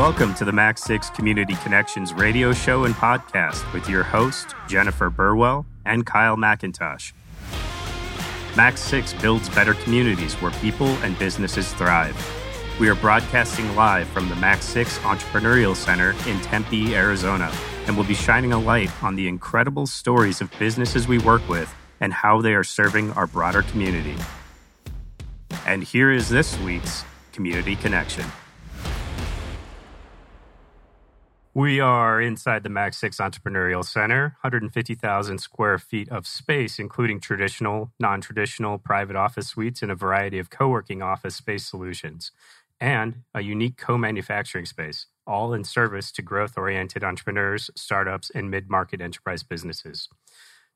Welcome to the MAC6 Community Connections radio show and podcast with your host, Jennifer Burwell and Kyle McIntosh. MAC6 builds better communities where people and businesses thrive. We are broadcasting live from the MAC6 Entrepreneurial Center in Tempe, Arizona, and will be shining a light on the incredible stories of businesses we work with and how they are serving our broader community. And here is this week's Community Connection. We are inside the MAC6 Entrepreneurial Center, 150,000 square feet of space, including traditional, non traditional private office suites and a variety of co working office space solutions, and a unique co manufacturing space, all in service to growth oriented entrepreneurs, startups, and mid market enterprise businesses.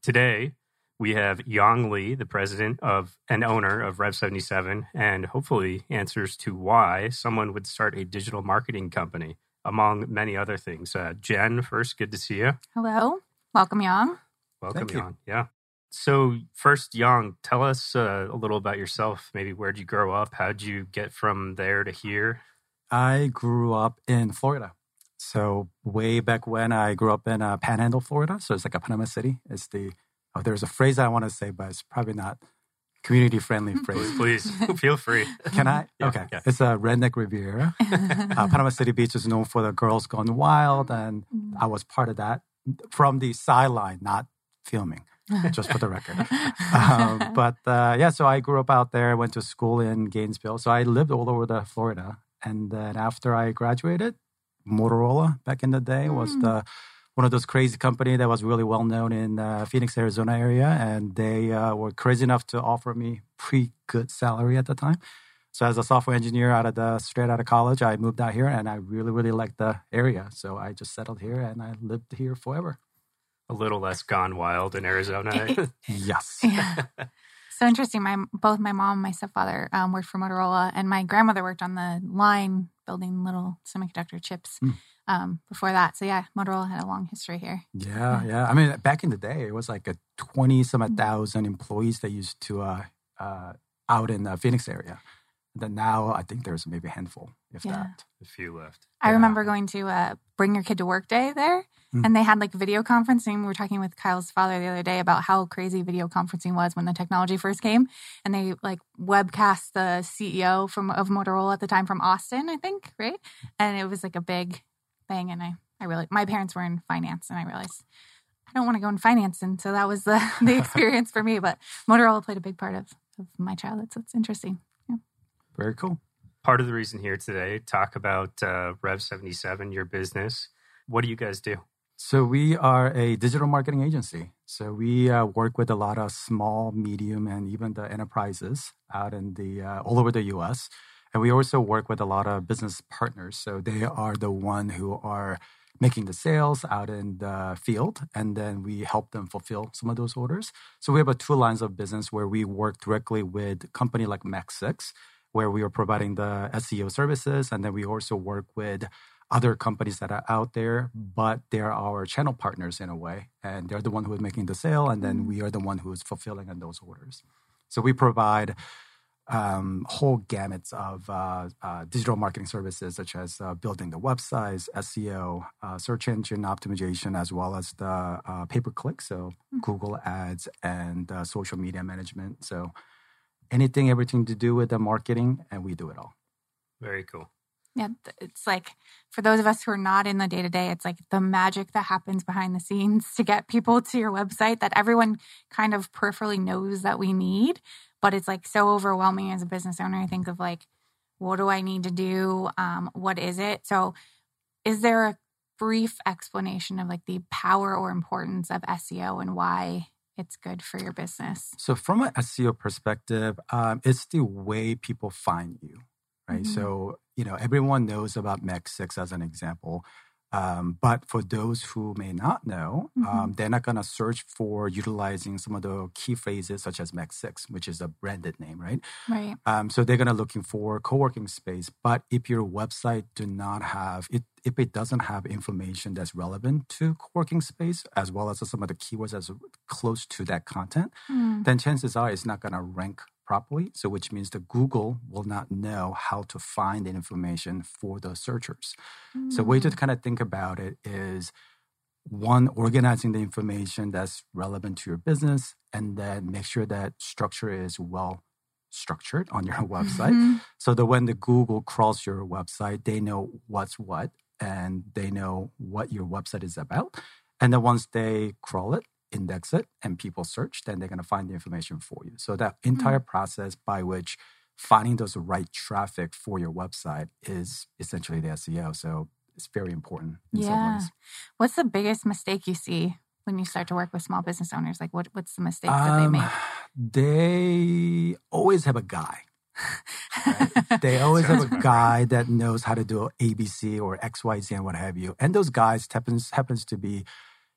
Today, we have Yong Lee, the president of and owner of Rev77, and hopefully answers to why someone would start a digital marketing company among many other things. Uh, Jen, first, good to see you. Hello. Welcome, Yong. Welcome, Thank you. Yeah. So, first, Yong, tell us uh, a little about yourself. Maybe where'd you grow up? How'd you get from there to here? I grew up in Florida. So way back when I grew up in uh, Panhandle, Florida. So it's like a Panama City. It's the oh, there's a phrase I want to say, but it's probably not community friendly phrase. Please feel free. Can I? Yeah, okay. yeah. It's a redneck Riviera. uh, Panama City Beach is known for the girls gone wild, and I was part of that from the sideline, not filming, just for the record. um, but uh, yeah, so I grew up out there, went to school in Gainesville. So I lived all over the Florida. And then after I graduated, Motorola back in the day was Mm. the one of those crazy company that was really well known in uh, Phoenix, Arizona area, and they uh, were crazy enough to offer me pretty good salary at the time. So as a software engineer out of the straight out of college, I moved out here, and I really really liked the area. So I just settled here, and I lived here forever. A little less gone wild in Arizona. Yes. yeah. So interesting. My both my mom and my stepfather um, worked for Motorola, and my grandmother worked on the line building little semiconductor chips Mm. Um, before that. So yeah, Motorola had a long history here. Yeah, yeah. I mean, back in the day, it was like a twenty some Mm. thousand employees that used to uh, uh, out in the Phoenix area. Then now, I think there's maybe a handful, if Yeah. that. a few left. I Yeah. remember going to uh, Bring Your Kid to Work Day there, Mm. and they had like video conferencing. We were talking with Kyle's father the other day about how crazy video conferencing was when the technology first came, and they like webcast the CEO from of Motorola at the time from Austin, I think, right? And it was like a big thing, and I I really my parents were in finance, and I realized. I don't want to go in finance, and so that was the the experience for me. But Motorola played a big part of, of my childhood, so it's interesting. Very cool. Part of the reason here today, talk about uh, Rev77, your business. What do you guys do? So we are a digital marketing agency. So we uh, work with a lot of small, medium, and even the enterprises out in the uh, all over the U.S. And we also work with a lot of business partners. So they are the one who are making the sales out in the field, and then we help them fulfill some of those orders. So we have a two lines of business where we work directly with company like MAC6, where we are providing the SEO services, and then we also work with other companies that are out there, but they're our channel partners in a way, and they're the one who is making the sale, and then mm-hmm. we are the one who is fulfilling on those orders. So we provide um, whole gamuts of uh, uh, digital marketing services, such as uh, building the websites, SEO, uh, search engine optimization, as well as the uh, pay per click, so Google Ads and uh, social media management. So anything, everything to do with the marketing, and we do it all. Very cool. Yeah, it's like for those of us who are not in the day to day, it's like the magic that happens behind the scenes to get people to your website that everyone kind of peripherally knows that we need. But it's like so overwhelming as a business owner. I think of like, what do I need to do? Um, what is it? So, is there a brief explanation of like the power or importance of SEO and why it's good for your business? So, from an SEO perspective, um, it's the way people find you, right? Mhm. So, you know, everyone knows about MAC6 as an example. Um, but for those who may not know, um, they're not going to search for utilizing some of the key phrases such as MAC6, which is a branded name, right? Right. Um, so they're going to looking for co-working space. But if your website do not have it, if it doesn't have information that's relevant to co-working space, as well as some of the keywords that's close to that content, Mm. then chances are it's not going to rank properly. So, which means that Google will not know how to find the information for those searchers. So, way to Mm. kind of think about it is one, organizing the information that's relevant to your business, and then make sure that structure is well structured on your website Mhm. so that when the Google crawls your website, they know what's what and they know what your website is about. And then once they crawl it, index it, and people search, then they're going to find the information for you. So that entire process by which finding those right traffic for your website is essentially the SEO. So it's very important in some Yeah. ways. What's the biggest mistake you see when you start to work with small business owners? Like, what what's the mistakes that they Um, make? they always have a guy. Right? They always have a guy that knows how to do ABC or XYZ and what have you. And those guys happens happens to be,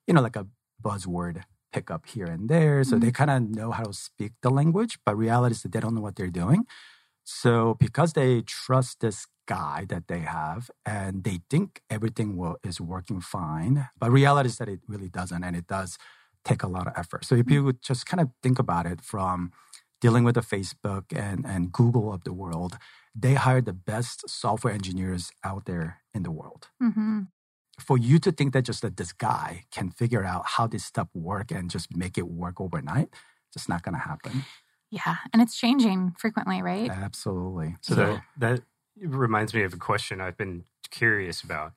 you know, like a buzzword pickup here and there. So they kind of know how to speak the language, but reality is that they don't know what they're doing. So because they trust this guy that they have and they think everything will, is working fine, but reality is that it really doesn't, and it does take a lot of effort. So if you would just kind of think about it from dealing with the Facebook and, and Google of the world, they hire the best software engineers out there in the world. hmm For you to think that just that this guy can figure out how this stuff work and just make it work overnight, just not going to happen. Yeah, and it's changing frequently, right? Absolutely. So, that, that reminds me of a question I've been curious about.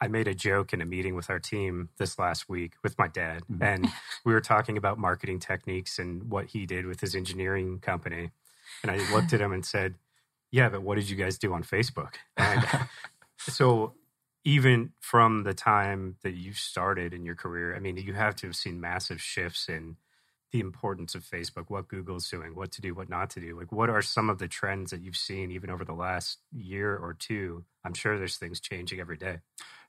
I made a joke in a meeting with our team this last week with my dad, Mhm. and we were talking about marketing techniques and what he did with his engineering company. And I looked at him and said, Yeah, but what did you guys do on Facebook? And so, even from the time that you started in your career, I mean, you have to have seen massive shifts in the importance of Facebook, what Google's doing, what to do, what not to do. Like, what are some of the trends that you've seen even over the last year or two? I'm sure there's things changing every day.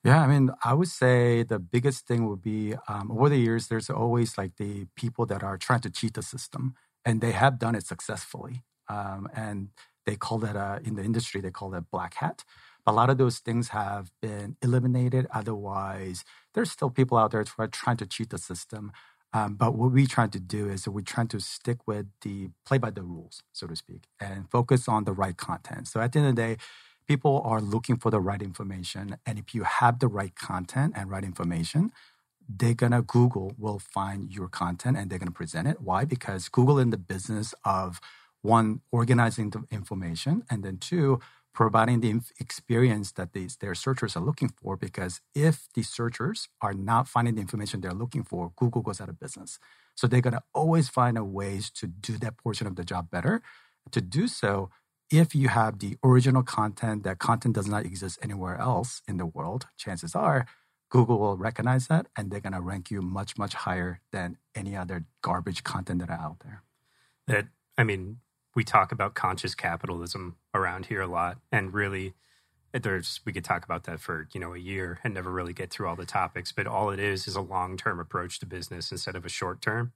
Yeah, I mean, I would say the biggest thing would be um, over the years, there's always like the people that are trying to cheat the system, and they have done it successfully. Um, and they call that uh, in the industry, they call that black hat. A lot of those things have been eliminated. Otherwise, there's still people out there try, trying to cheat the system. Um, but what we're trying to do is we're trying to stick with the play by the rules, so to speak, and focus on the right content. So at the end of the day, people are looking for the right information. And if you have the right content and right information, they're gonna Google will find your content and they're gonna present it. Why? Because Google in the business of one organizing the information and then two providing the experience that these their searchers are looking for because if the searchers are not finding the information they're looking for google goes out of business. So they're going to always find a ways to do that portion of the job better. To do so if you have the original content that content does not exist anywhere else in the world chances are google will recognize that and they're going to rank you much much higher than any other garbage content that are out there. That, I mean, we talk about conscious capitalism around here a lot, and really, there's we could talk about that for you know a year and never really get through all the topics. But all it is is a long term approach to business instead of a short term.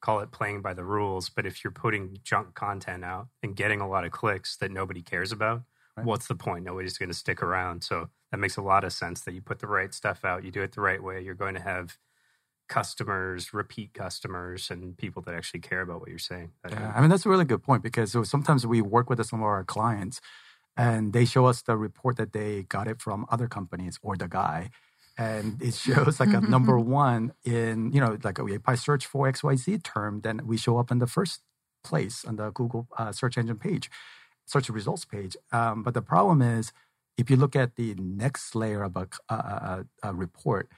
Call it playing by the rules. But if you're putting junk content out and getting a lot of clicks that nobody cares about, Right. what's the point? Nobody's going to stick around. So that makes a lot of sense that you put the right stuff out, you do it the right way. You're going to have customers, repeat customers, and people that actually care about what you're saying. Yeah, I mean that's a really good point because so sometimes we work with some of our clients, and they show us the report that they got it from other companies or the guy, and it shows like a number one in you know like if I search for X Y Z term, then we show up in the first place on the Google uh, search engine page, search results page. Um, but the problem is if you look at the next layer of a, a, a, a report,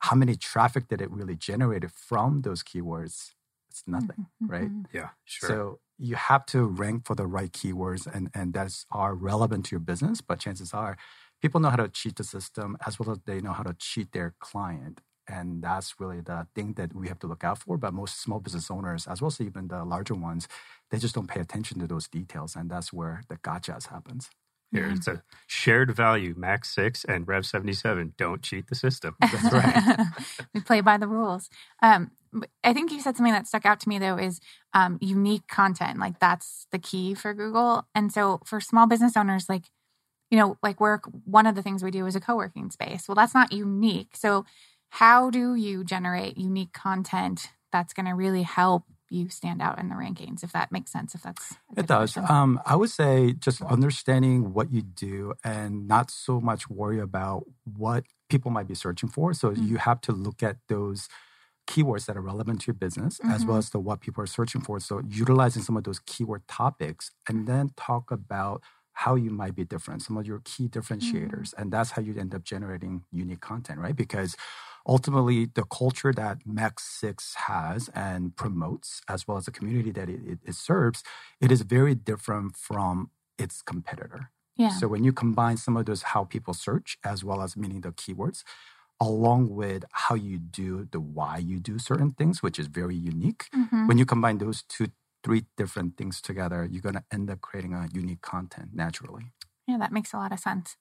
how many traffic did it really generate from those keywords? It's nothing, right? Mhm. Yeah, sure. So you have to rank for the right keywords and, and that's are relevant to your business. But chances are people know how to cheat the system as well as they know how to cheat their client. And that's really the thing that we have to look out for. But most small business owners, as well as even the larger ones, they just don't pay attention to those details. And that's where the gotchas happens. Here, it's a shared value, MAC6 and Rev 77. Don't cheat the system. That's right. we play by the rules. Um, I think you said something that stuck out to me though is um, unique content. Like that's the key for Google. And so for small business owners, like you know, like work, one of the things we do is a co working space. Well, that's not unique. So, how do you generate unique content that's going to really help you stand out in the rankings if that makes sense if that's it does um, i would say just understanding what you do and not so much worry about what people might be searching for so mm-hmm. you have to look at those keywords that are relevant to your business mm-hmm. as well mm-hmm. as to what people are searching for so utilizing some of those keyword topics and then talk about how you might be different some of your key differentiators mm-hmm. and that's how you end up generating unique content right because ultimately the culture that MAC6 has and promotes, as well as the community that it, it, serves, it is very different from its competitor. Yeah. So when you combine some of those how people search, as well as meaning the keywords, along with how you do the why you do certain things, which is very unique, mm-hmm. when you combine those two, three different things together, you're going to end up creating a unique content naturally. Yeah, that makes a lot of sense.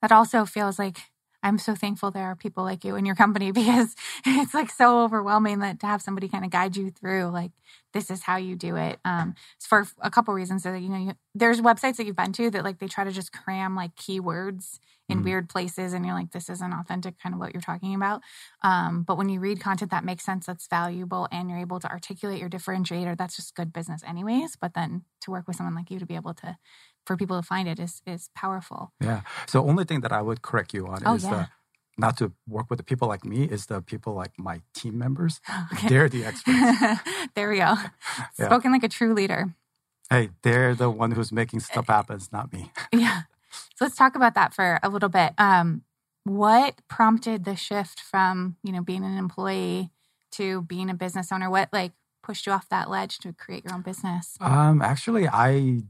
That also feels like I'm so thankful there are people like you in your company because it's like so overwhelming that to have somebody kind of guide you through like this is how you do it. Um, for a couple reasons that you know you, there's websites that you've been to that like they try to just cram like keywords in mm. weird places and you're like this isn't authentic kind of what you're talking about. Um, but when you read content that makes sense, that's valuable, and you're able to articulate your differentiator, that's just good business anyways. But then to work with someone like you to be able to for people to find it is is powerful. Yeah. So only thing that I would correct you on oh, is yeah. the not to work with the people like me is the people like my team members. Okay. They're the experts. there we go. Yeah. Spoken like a true leader. Hey, they're the one who's making stuff happen, it's not me. yeah. So let's talk about that for a little bit. Um, what prompted the shift from you know being an employee to being a business owner? What like pushed you off that ledge to create your own business? Um, actually, I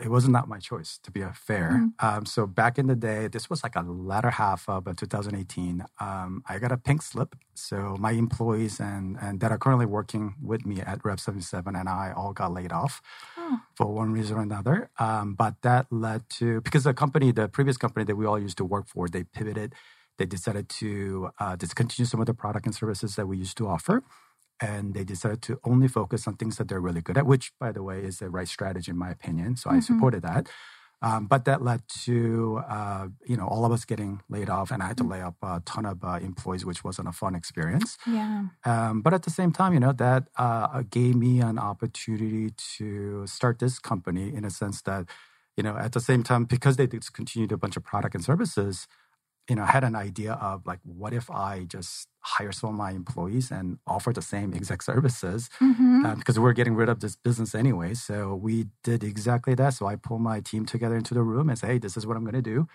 it wasn't not my choice to be a fair. Mm-hmm. Um, so back in the day, this was like a latter half of uh, 2018. Um, I got a pink slip. So my employees and and that are currently working with me at Rev 77 and I all got laid off oh. for one reason or another. Um, but that led to because the company, the previous company that we all used to work for, they pivoted. They decided to uh, discontinue some of the product and services that we used to offer and they decided to only focus on things that they're really good at, which, by the way, is the right strategy in my opinion. So mm-hmm. I supported that. Um, but that led to uh, you know all of us getting laid off, and I had to mm-hmm. lay off a ton of uh, employees, which wasn't a fun experience. Yeah. Um, but at the same time, you know that uh, gave me an opportunity to start this company in a sense that you know at the same time because they discontinued a bunch of product and services you know, I had an idea of like, what if I just hire some of my employees and offer the same exact services mm-hmm. uh, because we're getting rid of this business anyway. So we did exactly that. So I pulled my team together into the room and say, hey, this is what I'm going to do.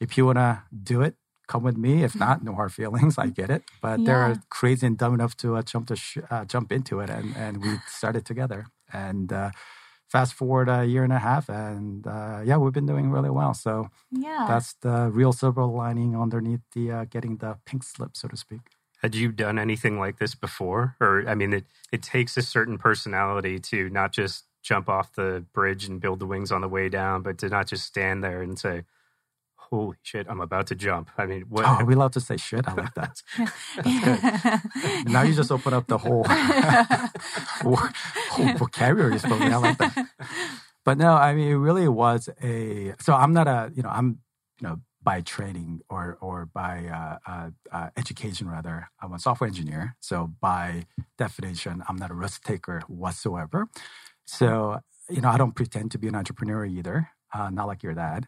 If you want to do it, come with me. If not, no hard feelings. I get it. But yeah. they're crazy and dumb enough to uh, jump to sh- uh, jump into it, and and we started together. And uh, fast forward a year and a half, and uh, yeah, we've been doing really well. So yeah, that's the real silver lining underneath the uh, getting the pink slip, so to speak. Had you done anything like this before? Or I mean, it it takes a certain personality to not just jump off the bridge and build the wings on the way down, but to not just stand there and say, holy shit, I'm about to jump. I mean, what? Oh, are we allowed to say shit? I like that. That's good. now you just open up the whole, whole vocabulary for me. I like that. But no, I mean, it really was a. So I'm not a, you know, I'm, you know, by training or or by uh, uh, uh, education rather, I'm a software engineer. So by definition, I'm not a risk taker whatsoever. So you know, I don't pretend to be an entrepreneur either. Uh, not like your dad.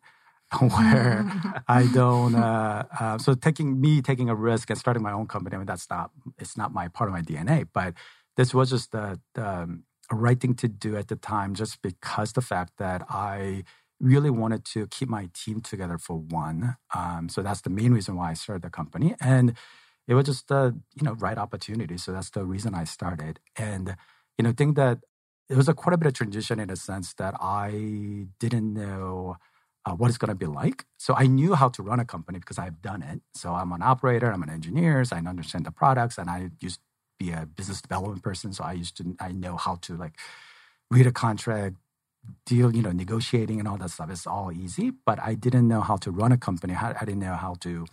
where I don't. Uh, uh, so taking me taking a risk and starting my own company. I mean, that's not. It's not my part of my DNA. But this was just the, the um, right thing to do at the time, just because the fact that I really wanted to keep my team together for one. Um, so that's the main reason why I started the company, and it was just the you know right opportunity. So that's the reason I started. And you know, think that it was a quite a bit of transition in a sense that I didn't know uh, what it's going to be like. So I knew how to run a company because I've done it. So I'm an operator, I'm an engineer, so I understand the products, and I used to be a business development person. So I used to, I know how to like read a contract, deal, you know, negotiating and all that stuff. It's all easy, but I didn't know how to run a company. I didn't know how to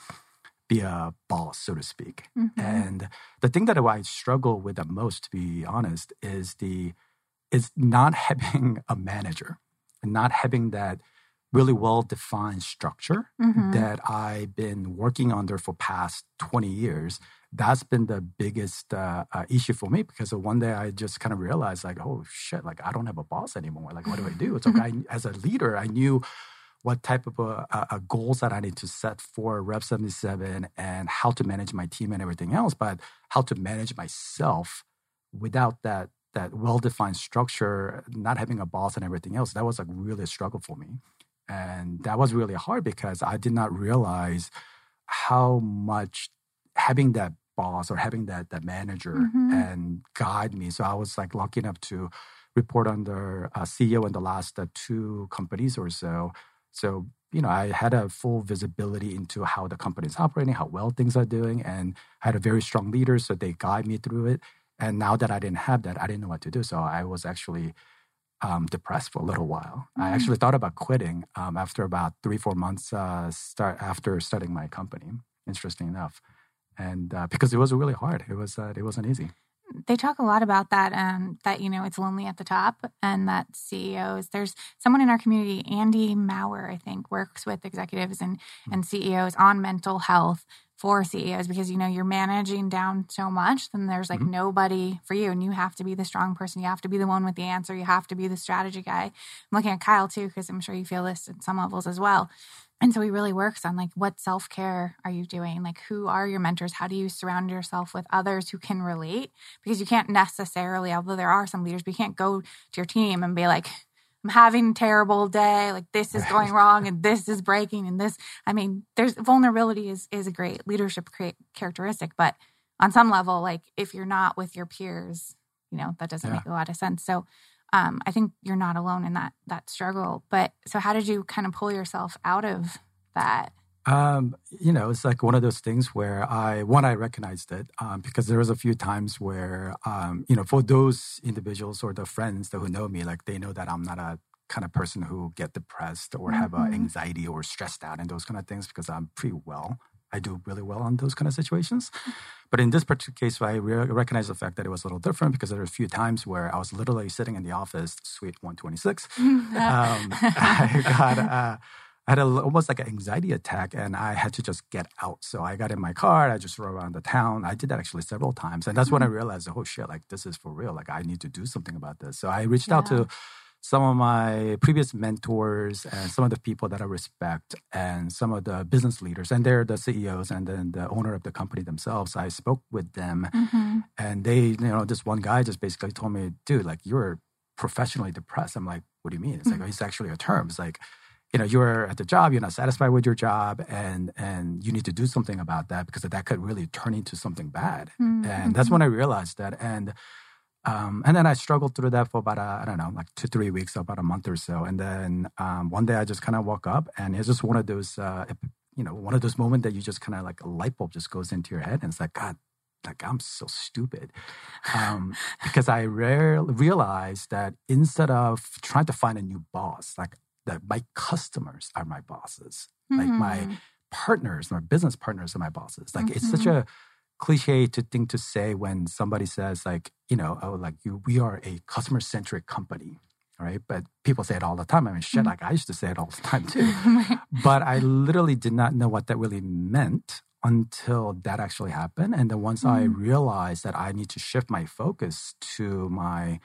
be a boss, so to speak. Mm-hmm. And the thing that I struggle with the most, to be honest, is the is not having a manager and not having that really well defined structure Mhm. that I've been working under for past 20 years. That's been the biggest uh, uh, issue for me because one day I just kind of realized like, oh shit, like I don't have a boss anymore. Like, what do I do? It's like I, as a leader, I knew what type of uh, uh, uh, goals that I need to set for Rev 77 and how to manage my team and everything else, but how to manage myself without that that well-defined structure, not having a boss and everything else. That was like really a struggle for me. And that was really hard because I did not realize how much having that boss or having that that manager Mhm. and guide me. So I was like lucky enough to report under a CEO in the last uh, two companies or so. So you know, I had a full visibility into how the company is operating, how well things are doing, and I had a very strong leader, so they guide me through it. And now that I didn't have that, I didn't know what to do. So I was actually um, depressed for a little while. I Mm. actually thought about quitting um, after about three, four months uh, start after starting my company. Interesting enough, and uh, because it was really hard, it was uh, it wasn't easy. they talk a lot about that um, that you know it's lonely at the top and that ceos there's someone in our community andy maurer i think works with executives and and ceos on mental health for ceos because you know you're managing down so much then there's like Mhm. nobody for you and you have to be the strong person you have to be the one with the answer you have to be the strategy guy i'm looking at kyle too because i'm sure you feel this at some levels as well and so he really works on like what self care are you doing? Like who are your mentors? How do you surround yourself with others who can relate? Because you can't necessarily, although there are some leaders, but you can't go to your team and be like, I'm having a terrible day, like this is going wrong and this is breaking and this. I mean, there's vulnerability is is a great leadership characteristic, but on some level, like if you're not with your peers, you know, that doesn't Yeah. make a lot of sense. So um, I think you're not alone in that that struggle. But so, how did you kind of pull yourself out of that? Um, you know, it's like one of those things where I one I recognized it um, because there was a few times where um, you know for those individuals or the friends that who know me, like they know that I'm not a kind of person who get depressed or have Mhm. anxiety or stressed out and those kind of things because I'm pretty well. I do really well on those kind of situations. But in this particular case, I re- recognize the fact that it was a little different because there were a few times where I was literally sitting in the office, suite 126, um, I got uh, I had a, almost like an anxiety attack, and I had to just get out. So I got in my car. I just drove around the town. I did that actually several times, and that's when I realized, oh shit, like this is for real. Like I need to do something about this. So I reached out to some of my previous mentors and some of the people that I respect and some of the business leaders and they're the CEOs and then the owner of the company themselves. I spoke with them Mhm. and they, you know, this one guy just basically told me, dude, like you're professionally depressed. I'm like, what do you mean? It's like, it's actually a term. It's like, you know, you're at the job, you're not satisfied with your job, and and you need to do something about that because that could really turn into something bad. And that's when I realized that. And um, and then I struggled through that for about I don't know, like two three weeks, so about a month or so. And then um, one day I just kind of woke up, and it's just one of those, uh, you know, one of those moments that you just kind of like a light bulb just goes into your head, and it's like God, like I'm so stupid, um, because I rare, realized that instead of trying to find a new boss, like that my customers are my bosses, like my Mhm. partners, my business partners are my bosses. Like it's such Mhm. a cliche to thing to say when somebody says like, you know, oh, like you, we are a customer centric company, right? But people say it all the time. I mean, shit, Mhm. like I used to say it all the time too. but I literally did not know what that really meant until that actually happened. And then once I Mm. realized that I need to shift my focus to my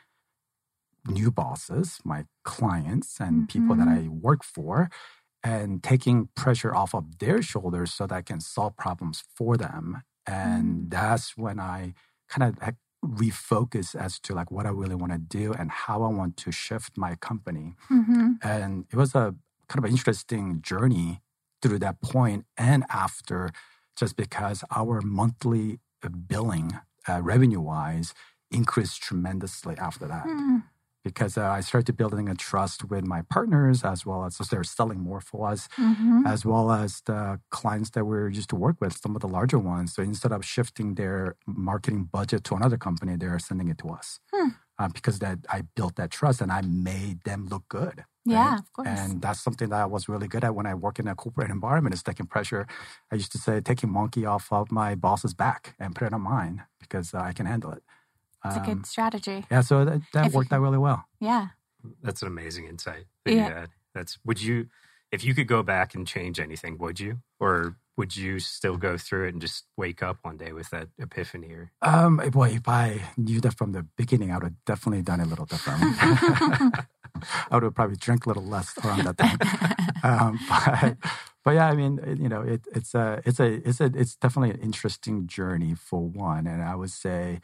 new bosses, my clients, and people that I work for, and taking pressure off of their shoulders so that I can solve problems for them. And that's when I kind of refocus as to like what I really want to do and how I want to shift my company. Mhm. And it was a kind of interesting journey through that point and after, just because our monthly uh, billing, uh, revenue wise, increased tremendously after that. Mm. Because uh, I started building a trust with my partners as well as so they're selling more for us, Mhm. as well as the clients that we're used to work with, some of the larger ones. So instead of shifting their marketing budget to another company, they're sending it to us. Hmm. Uh, because that I built that trust and I made them look good. Yeah, right? of course. And that's something that I was really good at when I work in a corporate environment is taking pressure. I used to say taking monkey off of my boss's back and put it on mine because uh, I can handle it. It's a Um, good strategy. yeah, so that, that If worked out really well. Yeah. That's an amazing insight that Yeah. you had. That's would you if you could go back and change anything, would you? Or would you still go through it and just wake up one day with that epiphany? Or um, boy, if I knew that from the beginning, I would have definitely done it a little different. I would have probably drank a little less around that time. Um, but, but yeah, I mean, you know, it, it's a, it's a, it's a, it's definitely an interesting journey for one. And I would say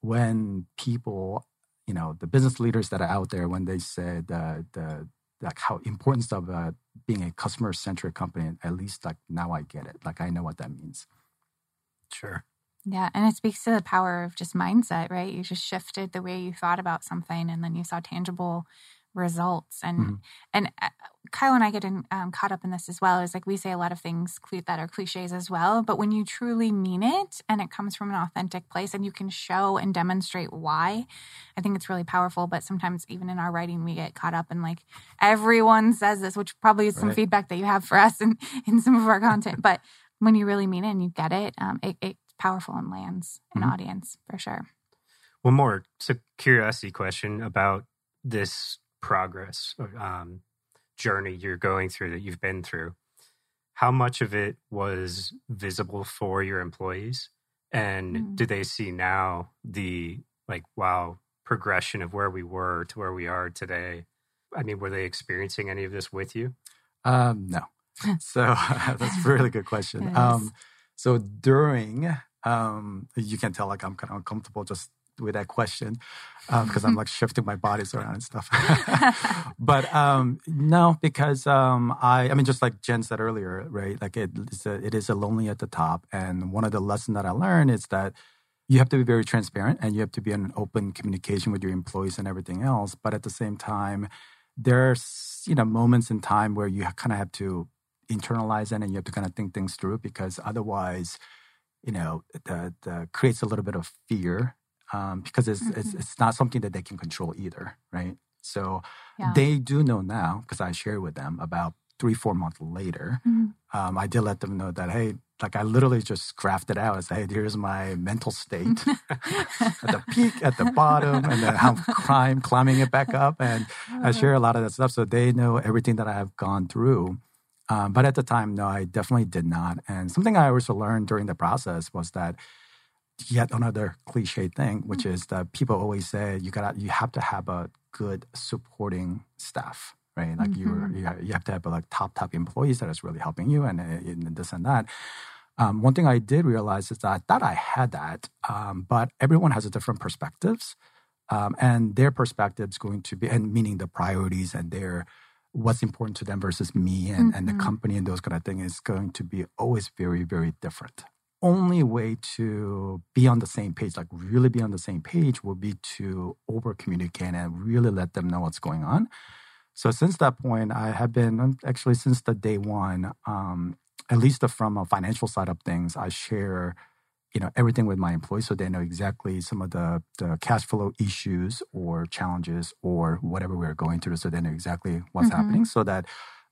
when people, you know, the business leaders that are out there, when they said the the like how importance of uh, being a customer centric company, at least like now I get it. Like I know what that means. Sure. Yeah, and it speaks to the power of just mindset, right? You just shifted the way you thought about something, and then you saw tangible results and mm-hmm. and uh, Kyle and I get in, um, caught up in this as well is like we say a lot of things that are cliches as well but when you truly mean it and it comes from an authentic place and you can show and demonstrate why I think it's really powerful but sometimes even in our writing we get caught up in like everyone says this which probably is some right. feedback that you have for us in in some of our content but when you really mean it and you get it um, it, it's powerful and lands an mm-hmm. audience for sure one more so curiosity question about this progress um, journey you're going through that you've been through how much of it was visible for your employees? And mm. do they see now the like wow progression of where we were to where we are today? I mean were they experiencing any of this with you? Um no. So that's a really good question. Um so during um you can tell like i'm kind of uncomfortable just with that question because um, I'm like shifting my bodies around and stuff. but um, no, because um, I, I mean, just like Jen said earlier, right? Like it is, a, it is a lonely at the top, and one of the lessons that I learned is that you have to be very transparent and you have to be in open communication with your employees and everything else. But at the same time, there's you know moments in time where you kind of have to internalize it and you have to kind of think things through because otherwise you know the, the creates a little bit of fear um, because it's, mm-hmm. it's, it's not something that they can control either, right? So yeah. they do know now because I shared with them about three four months later. Mm-hmm. Um, I did let them know that hey, like I literally just graphed it out. I said, hey, here's my mental state at the peak, at the bottom, and then how crime climbing it back up. And I uh-huh. share a lot of that stuff, so they know everything that I have gone through. Um, but at the time, no, I definitely did not. And something I also learned during the process was that yet another cliche thing, which mm-hmm. is that people always say you got you have to have a good supporting staff, right? Like mm-hmm. you you have to have like top top employees that is really helping you and, and this and that. Um, one thing I did realize is that I thought I had that, um, but everyone has a different perspectives, um, and their perspectives going to be and meaning the priorities and their what's important to them versus me and, mm-hmm. and the mm-hmm. company and those kind of things is going to be always very very different only way to be on the same page, like really be on the same page, will be to over communicate and really let them know what's going on. So since that point, I have been um, actually since the day one, um, at least from a financial side of things, I share, you know, everything with my employees so they know exactly some of the, the cash flow issues or challenges or whatever we're going through, so they know exactly what's mm-hmm. happening, so that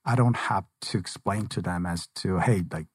I don't have to explain to them as to, hey, like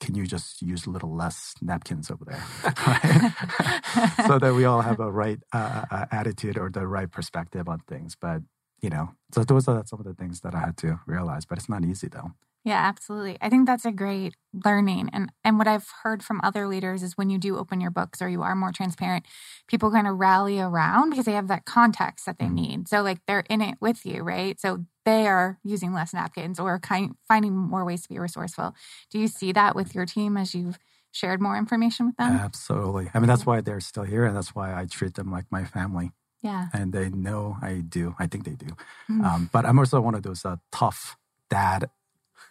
can you just use a little less napkins over there? So that we all have a right uh, uh, uh, attitude or the right perspective on things. But you know so those are some of the things that i had to realize. But it's not easy though yeah, absolutely. I think that's a great learning. And and what I've heard from other leaders is when you do open your books or you are more transparent, people kind of rally around because they have that context that they mm-hmm. need. So like they're in it with you, right? So they are using less napkins or kind finding more ways to be resourceful. Do you see that with your team as you've shared more information with them? Absolutely. I mean, that's why they're still here, and that's why I treat them like my family. Yeah. And they know I do. I think they do. Mm-hmm. Um, but I'm also one of those uh, tough dad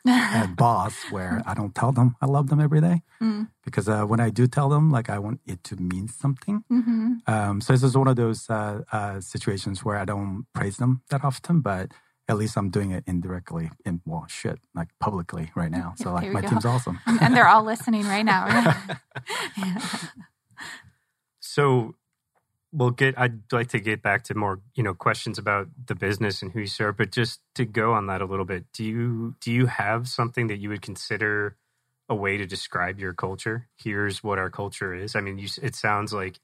and boss where I don't tell them I love them every day mm. because uh, when I do tell them, like I want it to mean something. Mm-hmm. Um, so this is one of those uh, uh, situations where I don't praise them that often, but at least I'm doing it indirectly in well shit like publicly right now. So like my go. team's awesome, and they're all listening right now. Right? yeah. So we'll get i'd like to get back to more you know questions about the business and who you serve but just to go on that a little bit do you do you have something that you would consider a way to describe your culture? Here's what our culture is. I mean you, it sounds like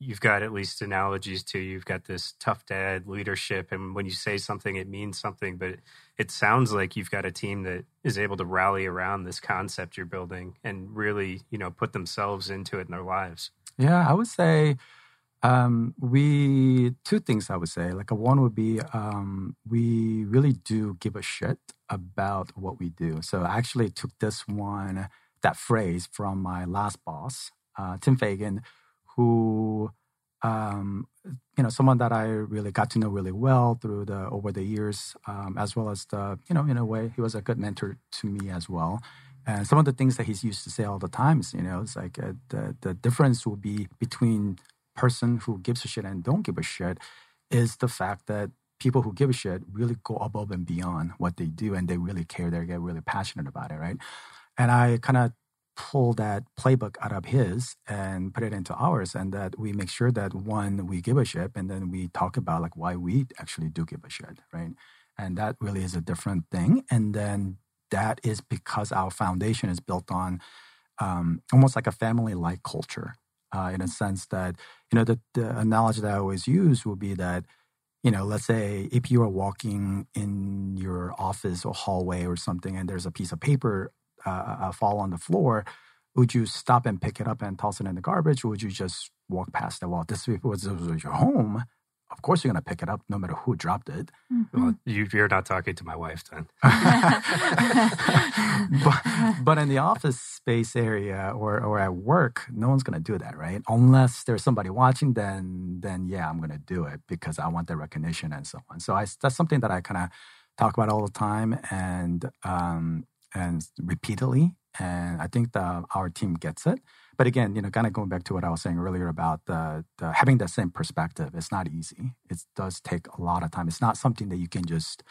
you've got at least analogies to you've got this tough dad leadership and when you say something it means something but it sounds like you've got a team that is able to rally around this concept you're building and really you know put themselves into it in their lives. Yeah i would say um, we two things I would say. Like a one would be um, we really do give a shit about what we do. So I actually took this one that phrase from my last boss, uh, Tim Fagan, who um, you know someone that I really got to know really well through the over the years, um, as well as the you know in a way he was a good mentor to me as well. And some of the things that he's used to say all the times, you know, it's like uh, the the difference will be between person who gives a shit and don't give a shit is the fact that people who give a shit really go above and beyond what they do and they really care they get really passionate about it right? And i kind of pull that playbook out of his and put it into ours and that we make sure that one we give a shit and then we talk about like why we actually do give a shit right? And that really is a different thing and then that is because our foundation is built on um, almost like a family like culture uh, in a sense that you know the, the analogy that I always use will be that you know let's say if you are walking in your office or hallway or something and there's a piece of paper uh, uh, uh fall on the floor would you stop and pick it up and toss it in the garbage? Or would you just walk past it well this was, this was your home of course you're going to pick it up no matter who dropped it. Mm-hmm. Well, you, are not talking to my wife then. but, but, in the office space area or, or at work, no one's going to do that, right? Unless there's somebody watching, then then yeah, I'm going to do it because I want the recognition and so on. So I, that's something that I kind of talk about all the time and um, and repeatedly. And I think the, our team gets it. But again, you know, kind of going back to what I was saying earlier about the, the having that same perspective, it's not easy. It does take a lot of time. It's not something that you can just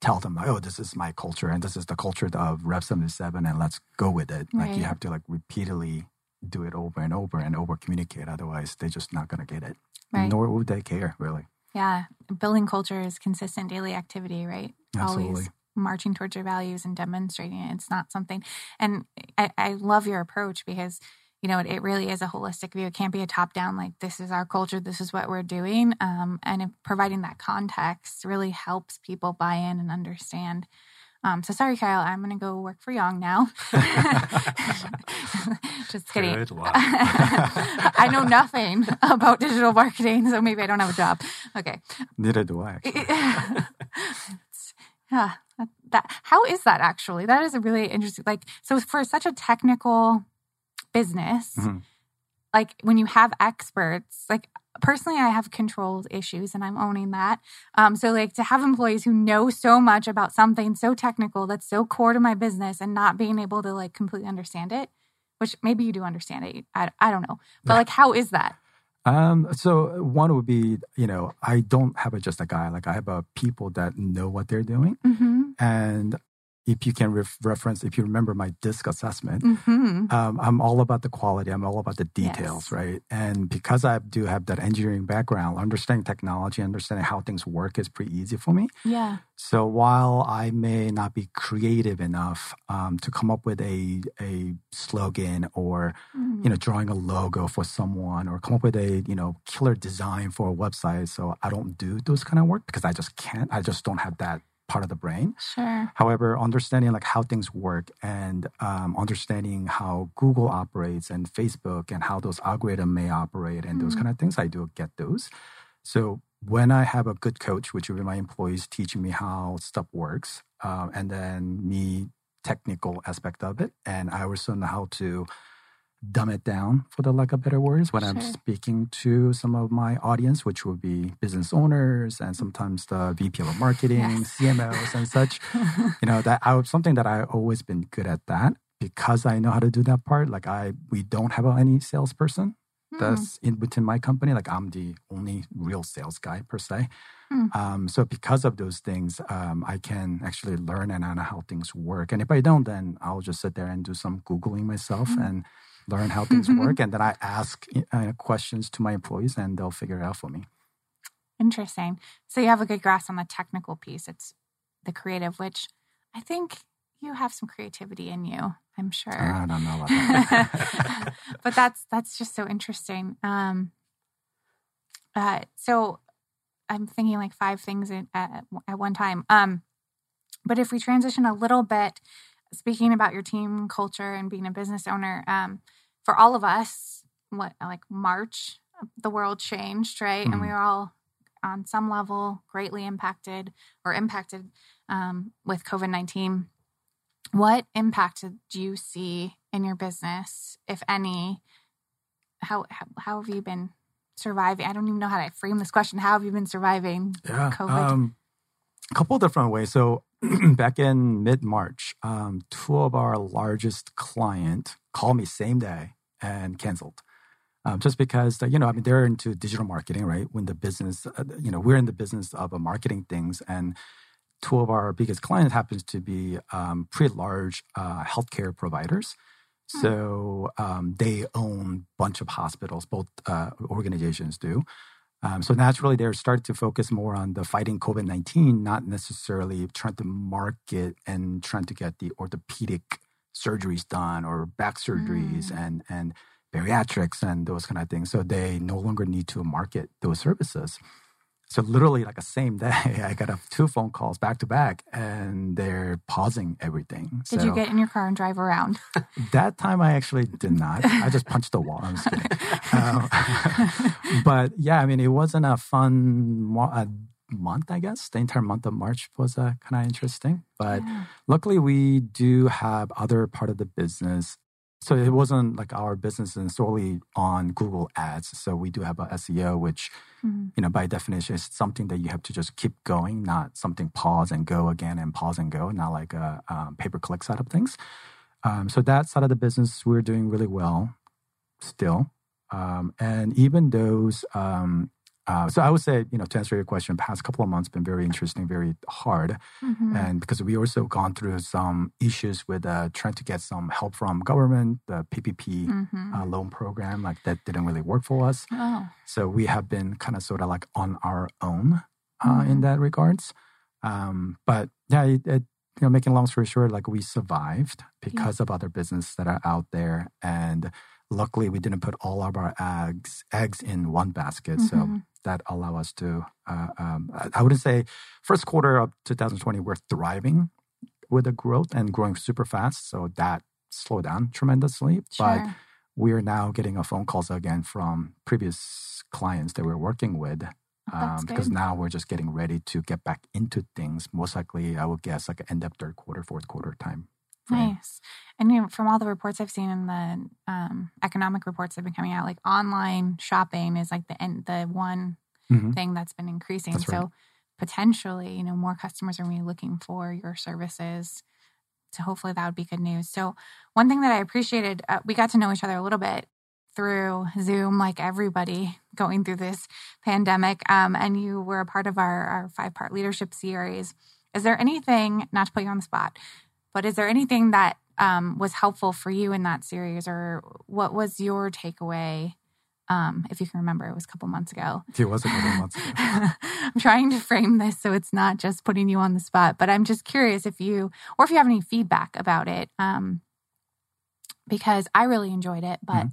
tell them like, oh, this is my culture and this is the culture of Rev 77 and let's go with it. Right. Like you have to like repeatedly do it over and over and over communicate. Otherwise, they're just not going to get it. Right. Nor would they care, really. Yeah. Building culture is consistent daily activity, right? Absolutely. Always marching towards your values and demonstrating it. It's not something, and I, I love your approach because you know, it, it, really is a holistic view. It can't be a top down, like, this is our culture, this is what we're doing. Um, and providing that context really helps people buy in and understand. Um, so sorry, Kyle, I'm going to go work for Yong now. Just kidding. I know nothing about digital marketing, so maybe I don't have a job. Okay. Neither do I. yeah. That, that, how is that actually? That is a really interesting, like, so for such a technical business, mm-hmm. like when you have experts, like personally, I have control issues and I'm owning that. Um, so, like to have employees who know so much about something so technical that's so core to my business and not being able to like completely understand it, which maybe you do understand it. I, I don't know. But like, how is that? Um, so one would be, you know, I don't have a, just a guy. Like I have a people that know what they're doing, mm-hmm. and if you can ref- reference, if you remember my DISC assessment, mm-hmm. um, I'm all about the quality. I'm all about the details, yes. right? And because I do have that engineering background, understanding technology, understanding how things work is pretty easy for me. Yeah. So while I may not be creative enough um, to come up with a a slogan or mm-hmm. you know drawing a logo for someone or come up with a you know killer design for a website, so I don't do those kind of work because I just can't. I just don't have that part of the brain. Sure. However, understanding like how things work and um, understanding how Google operates and Facebook and how those algorithms may operate and mm those kind of things, I do get those. So when I have a good coach, which will be my employees teaching me how stuff works, uh, and then me technical aspect of it, and I also know how to dumb it down for the lack of better words when sure. I'm speaking to some of my audience, which will be business owners and sometimes the VP of marketing, yes. CMOs and such. you know, that I have something that I've always been good at that because I know how to do that part. Like I we don't have any salesperson mm. that's in within my company. Like I'm the only real sales guy per se. Mm. Um, so because of those things, um, I can actually learn and know how things work. And if I don't, then I'll just sit there and do some googling myself mm. and learn how things work, and then I ask uh, questions to my employees, and they'll figure it out for me. Interesting. So you have a good grasp on the technical piece. It's the creative, which I think you have some creativity in you. I'm sure. I don't know about that. but that's that's just so interesting. Um, Uh, so I'm thinking like five things at, at, at one time. Um, but if we transition a little bit, speaking about your team culture and being a business owner, um, for all of us, what like March, the world changed, right? Mm-hmm. And we were all on some level greatly impacted or impacted um, with COVID 19. What impact did you see in your business, if any? How, how, how have you been surviving? I don't even know how to frame this question. How have you been surviving yeah, COVID? Um, a couple different ways. So back in mid March, um, two of our largest client called me same day and canceled. Um, just because you know, I mean, they're into digital marketing, right? When the business, uh, you know, we're in the business of uh, marketing things, and two of our biggest clients happens to be um, pretty large uh, healthcare providers. Hmm. So um, they own a bunch of hospitals, both uh, organizations do. Um, so naturally, they're starting to focus more on the fighting COVID 19, not necessarily trying to market and trying to get the orthopedic surgeries done or back surgeries mm. and, and bariatrics and those kind of things. So they no longer need to market those services. So literally, like a same day, I got a two phone calls back to back, and they're pausing everything. Did so, you get in your car and drive around? that time, I actually did not. I just punched the wall. I'm just kidding. um, but yeah, I mean, it wasn't a fun uh, month. I guess the entire month of March was uh, kind of interesting. But yeah. luckily, we do have other part of the business so it wasn't like our business is solely on Google Ads. So we do have a SEO, which mm-hmm. you know by definition is something that you have to just keep going, not something pause and go again and pause and go, not like a um, pay per click side of things. Um, so that side of the business we're doing really well still, um, and even those um, uh, so I would say, you know, to answer your question, past couple of months been very interesting, very hard, mm-hmm. and because we also gone through some issues with uh, trying to get some help from government, the PPP mm-hmm. uh, loan program, like that didn't really work for us. Oh. So we have been kind of sort of like on our own mm-hmm. in that regards. Um, but yeah, it, it, you know, making long story short, like we survived because yeah. of other business that are out there, and luckily we didn't put all of our eggs eggs in one basket. So mm-hmm that allow us to, uh, um, I wouldn't say first quarter of 2020, we're thriving with the growth and growing super fast. So that slowed down tremendously. Sure. But we are now getting a phone calls again from previous clients that we're working with. Oh, um, because now we're just getting ready to get back into things. Most likely, I would guess like end of third quarter, fourth quarter time. Nice. And you know, from all the reports I've seen in the um, economic reports that have been coming out, like online shopping is like the end, the one mm-hmm. thing that's been increasing. That's so right. potentially, you know, more customers are really looking for your services. So hopefully that would be good news. So one thing that I appreciated, uh, we got to know each other a little bit through Zoom, like everybody going through this pandemic. Um, and you were a part of our, our five part leadership series. Is there anything, not to put you on the spot, but is there anything that um, was helpful for you in that series, or what was your takeaway? Um, if you can remember, it was a couple months ago. It was a couple months ago. I'm trying to frame this so it's not just putting you on the spot, but I'm just curious if you, or if you have any feedback about it, um, because I really enjoyed it, but mm-hmm.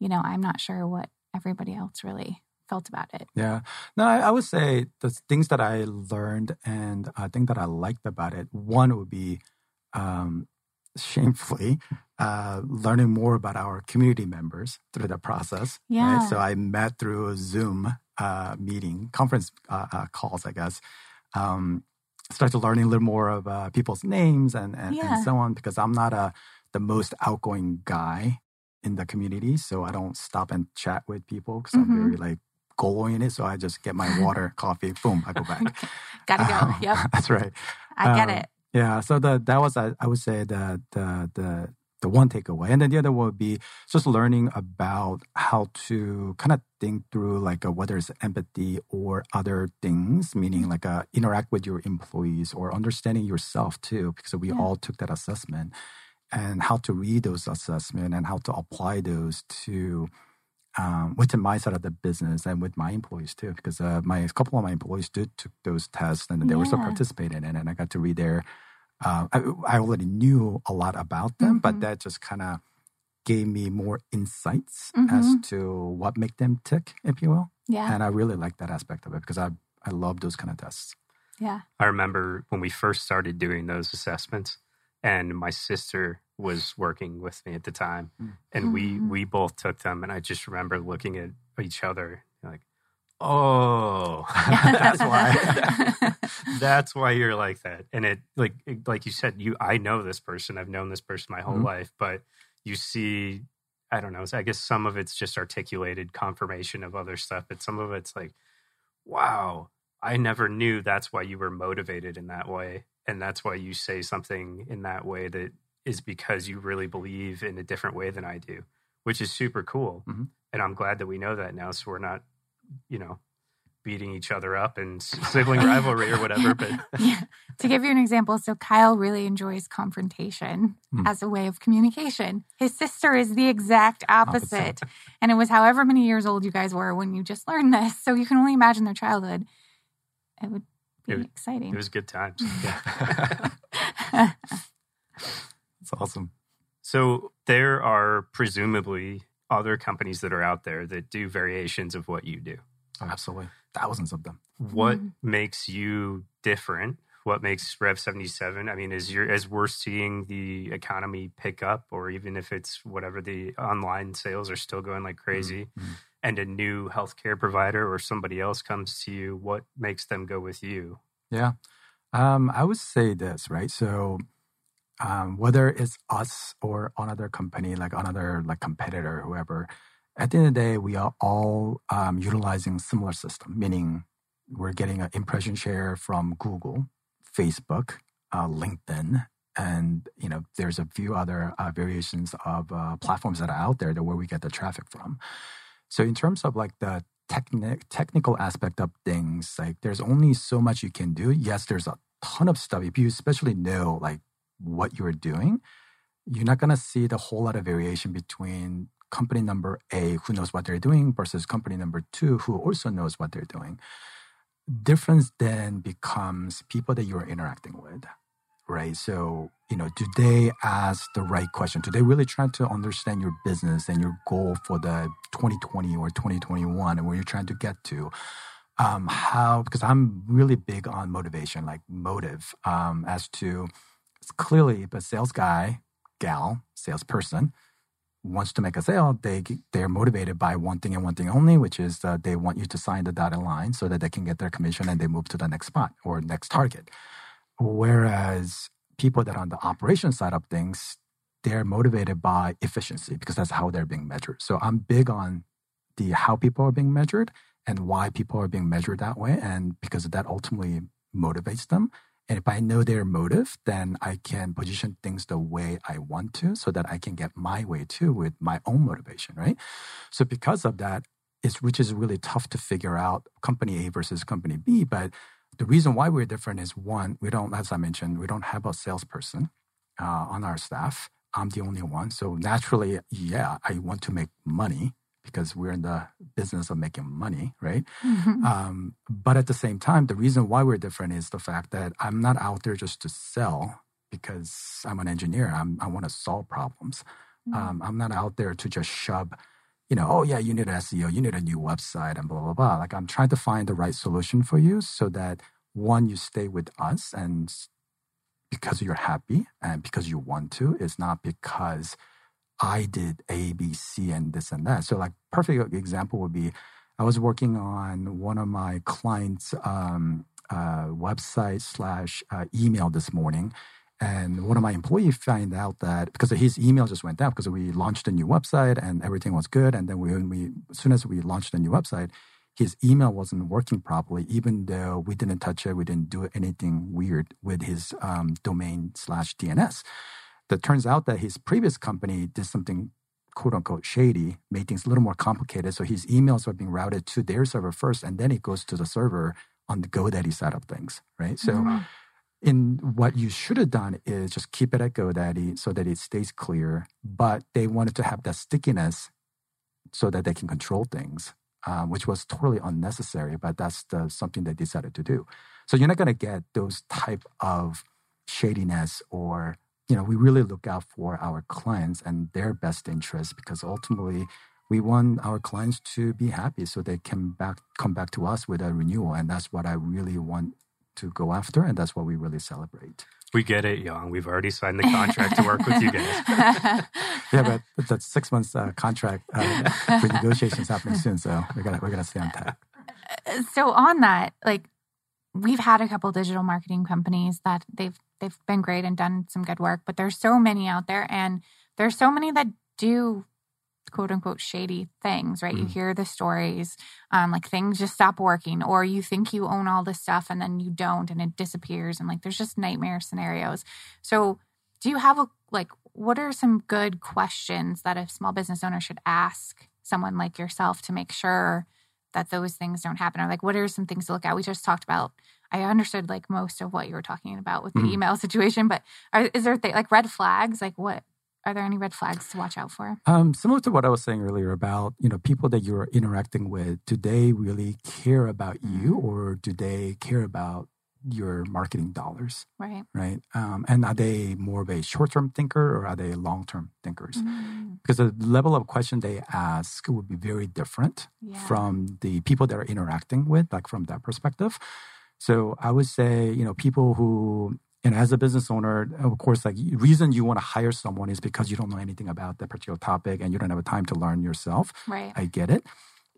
you know, I'm not sure what everybody else really felt about it. Yeah. No, I, I, would say the things that I learned and I think that I liked about it, one would be um, shamefully uh, learning more about our community members through the process. Yeah. Right? So I met through a Zoom uh, meeting, conference uh, uh calls, I guess. Um, started learning a little more of uh, people's names and, and, yeah. and, so on because I'm not a the most outgoing guy in the community, so I don't stop and chat with people because mm-hmm. I'm very like goal it. So I just get my water, coffee, boom, I go back. Gotta go. Um, yep. That's right. I get um, it. Yeah, so the, that was I, I would say the the the the one takeaway, and then the other would be just learning about how to kind of think through like a, whether it's empathy or other things, meaning mm-hmm. like a, uh, interact with your employees or understanding yourself too, because we yeah. all took that assessment, and how to read those assessment and how to apply those to um, within my side of the business and with my employees too, because uh, my a couple of my employees did took those tests and they yeah. were still participating in it, and I got to read their uh, I, I, already knew a lot about them, mm-hmm. but that just kind of gave me more insights mm-hmm. as to what make them tick, if you will. Yeah. And I really like that aspect of it because I, I love those kind of tests. Yeah. I remember when we first started doing those assessments, and my sister was working with me at the time, Mm. and we Mhm. we both took them, and I just remember looking at each other like, oh, that's why. that's why you're like that, and it like it- like you said, you I know this person, I've known this person my whole Mhm. life, but you see. I don't know. I guess some of it's just articulated confirmation of other stuff, but some of it's like, wow, I never knew that's why you were motivated in that way. And that's why you say something in that way that is because you really believe in a different way than I do, which is super cool. Mhm. And I'm glad that we know that now. So we're not, you know, beating each other up and sibling rivalry or whatever. But yeah. To give you an example, so Kyle really enjoys confrontation Mm. as a way of communication. His sister is the exact opposite. Opposite. And it was however many years old you guys were when you just learned this. So you can only imagine their childhood. It would be It- exciting. it was good times. Yeah. It's awesome. So there are presumably other companies that are out there that do variations of what you do. Absolutely. Thousands of them. what Mhm. makes you different what makes rev 77 i mean as you're as we're seeing the economy pick up or even if it's whatever the online sales are still going like crazy Mhm. and a new healthcare provider or somebody else comes to you what makes them go with you Yeah. Um, I would say this, right? So um, whether it's us or another company, like another like competitor, whoever, at the end of the day, we are all um, utilizing similar system, meaning we're getting an impression share from Google, Facebook, uh, LinkedIn, and you know there's a few other uh, variations of uh, platforms that are out there that where we get the traffic from. So in terms of like the techni- technical aspect of things, like there's only so much you can do. Yes, there's a ton of stuff. If you especially know like what you're doing, you're not gonna see the whole lot of variation between company number A who knows what they're doing versus company number two who also knows what they're doing. Difference then becomes people that you're interacting with right? So, you know, do they ask the right question? Do they really try to understand your business and your goal for the 2020 or 2021 and where you're trying to get to? Um, how, because I'm really big on motivation, like motive, um, as to clearly a sales guy, gal, salesperson wants to make a sale, they they're motivated by one thing and one thing only, which is uh, they want you to sign the dotted line so that they can get their commission and they move to the next spot or next target. Whereas people that are on the operation side of things, they're motivated by efficiency because that's how they're being measured. So I'm big on the how people are being measured and why people are being measured that way. And because that ultimately motivates them. And if I know their motive, then I can position things the way I want to so that I can get my way too with my own motivation, right? So because of that, it's which is really tough to figure out company A versus company B. But the reason why we're different is one, we don't, as I mentioned, we don't have a salesperson uh, on our staff. I'm the only one. So naturally, yeah, I want to make money because we're in the business of making money, right? Mhm. Um, but at the same time, the reason why we're different is the fact that I'm not out there just to sell because I'm an engineer. I'm, I want to solve problems. Um, I'm not out there to just shove, you know, oh yeah, you need SEO, you need a new website, and blah blah blah. Like I'm trying to find the right solution for you so that one, you stay with us, and because you're happy and because you want to. It's not because I did A, B, C, and this and that. So, like, perfect example would be I was working on one of my clients' um, uh, website slash uh, email this morning. And one of my employees found out that because his email just went down because we launched a new website and everything was good. And then we, we, as soon as we launched a new website, his email wasn't working properly, even though we didn't touch it, we didn't do anything weird with his um, domain slash DNS. That turns out that his previous company did something quote unquote shady, made things a little more complicated. So his emails were being routed to their server first, and then it goes to the server on the GoDaddy side of things, right? So Mhm. in what you should have done is just keep it at GoDaddy so that it stays clear. But they wanted to have that stickiness so that they can control things, um, which was totally unnecessary. But that's the, something they decided to do. So you're not going to get those type of shadiness or you know we really look out for our clients and their best interests because ultimately we want our clients to be happy so they can back come back to us with a renewal. And that's what i really want to go after and that's what we really celebrate. We get it young. We've already signed the contract to work with you guys. Yeah but that's six months uh, contract uh, negotiations happening soon so we're gonna we're gonna stay on tap so on that like we've had a couple digital marketing companies that they've they've been great and done some good work but there's so many out there and there's so many that do quote unquote shady things, right? Mm. You hear the stories, um, like things just stop working, or you think you own all this stuff and then you don't and it disappears. And like there's just nightmare scenarios. So, do you have a like, what are some good questions that a small business owner should ask someone like yourself to make sure that those things don't happen? Or like, what are some things to look at? We just talked about I understood like most of what you were talking about with the mm. email situation, but are, is there th- like red flags? Like what are there any red flags to watch out for? Um, similar to what I was saying earlier about you know people that you're interacting with, do they really care about you, mm-hmm. or do they care about your marketing dollars? Right. Right. Um, and are they more of a short-term thinker or are they long-term thinkers? Mm-hmm. Because the level of question they ask would be very different yeah. from the people that are interacting with, like from that perspective. So I would say, you know, people who and as a business owner, of course, like reason you want to hire someone is because you don't know anything about that particular topic and you don't have a time to learn yourself. Right. I get it.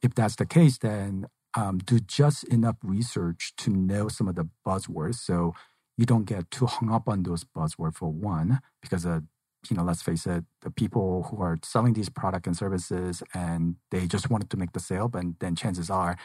If that's the case, then um, do just enough research to know some of the buzzwords so you don't get too hung up on those buzzwords for one, because uh, you know, let's face it, the people who are selling these products and services and they just wanted to make the sale, but then chances are